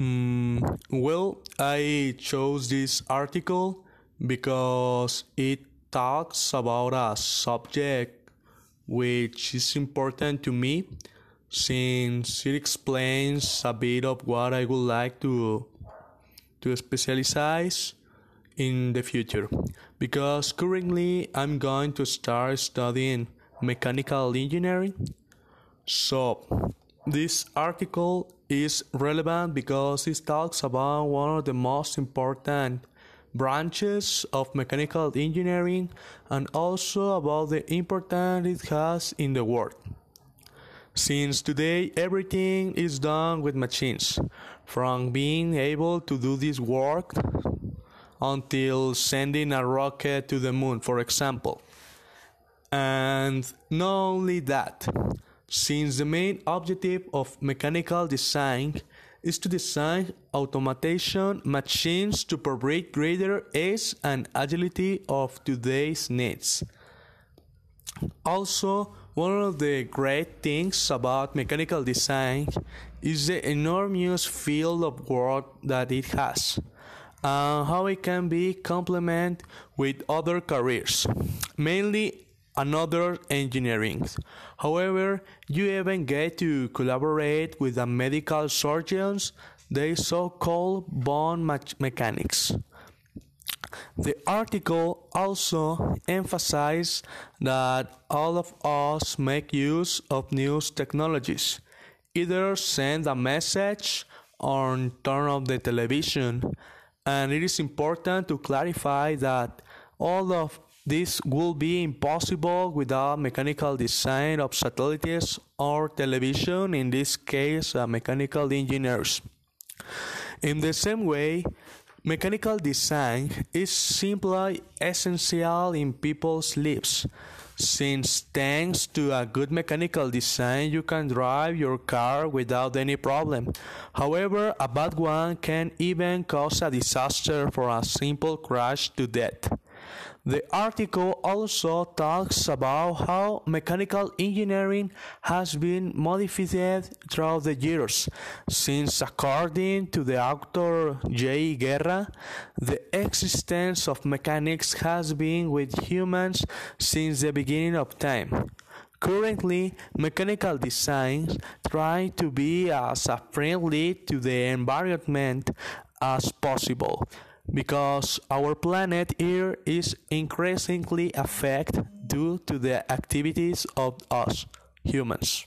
Mm, well, I chose this article because it talks about a subject which is important to me since it explains a bit of what I would like to to specialize in the future. Because currently I'm going to start studying mechanical engineering. So this article is relevant because it talks about one of the most important branches of mechanical engineering and also about the importance it has in the world. Since today everything is done with machines, from being able to do this work until sending a rocket to the moon, for example. And not only that, since the main objective of mechanical design is to design automation machines to provide greater ease and agility of today's needs. Also, one of the great things about mechanical design is the enormous field of work that it has and how it can be complemented with other careers, mainly another engineering. However, you even get to collaborate with the medical surgeons, they so-called bone mechanics. The article also emphasized that all of us make use of new technologies, either send a message or turn off the television, and it is important to clarify that all of this would be impossible without mechanical design of satellites or television, in this case, uh, mechanical engineers. In the same way, mechanical design is simply essential in people's lives. Since thanks to a good mechanical design, you can drive your car without any problem. However, a bad one can even cause a disaster for a simple crash to death. The article also talks about how mechanical engineering has been modified throughout the years, since according to the author J. Guerra, the existence of mechanics has been with humans since the beginning of time. Currently, mechanical designs try to be as friendly to the environment as possible because our planet here is increasingly affected due to the activities of us humans.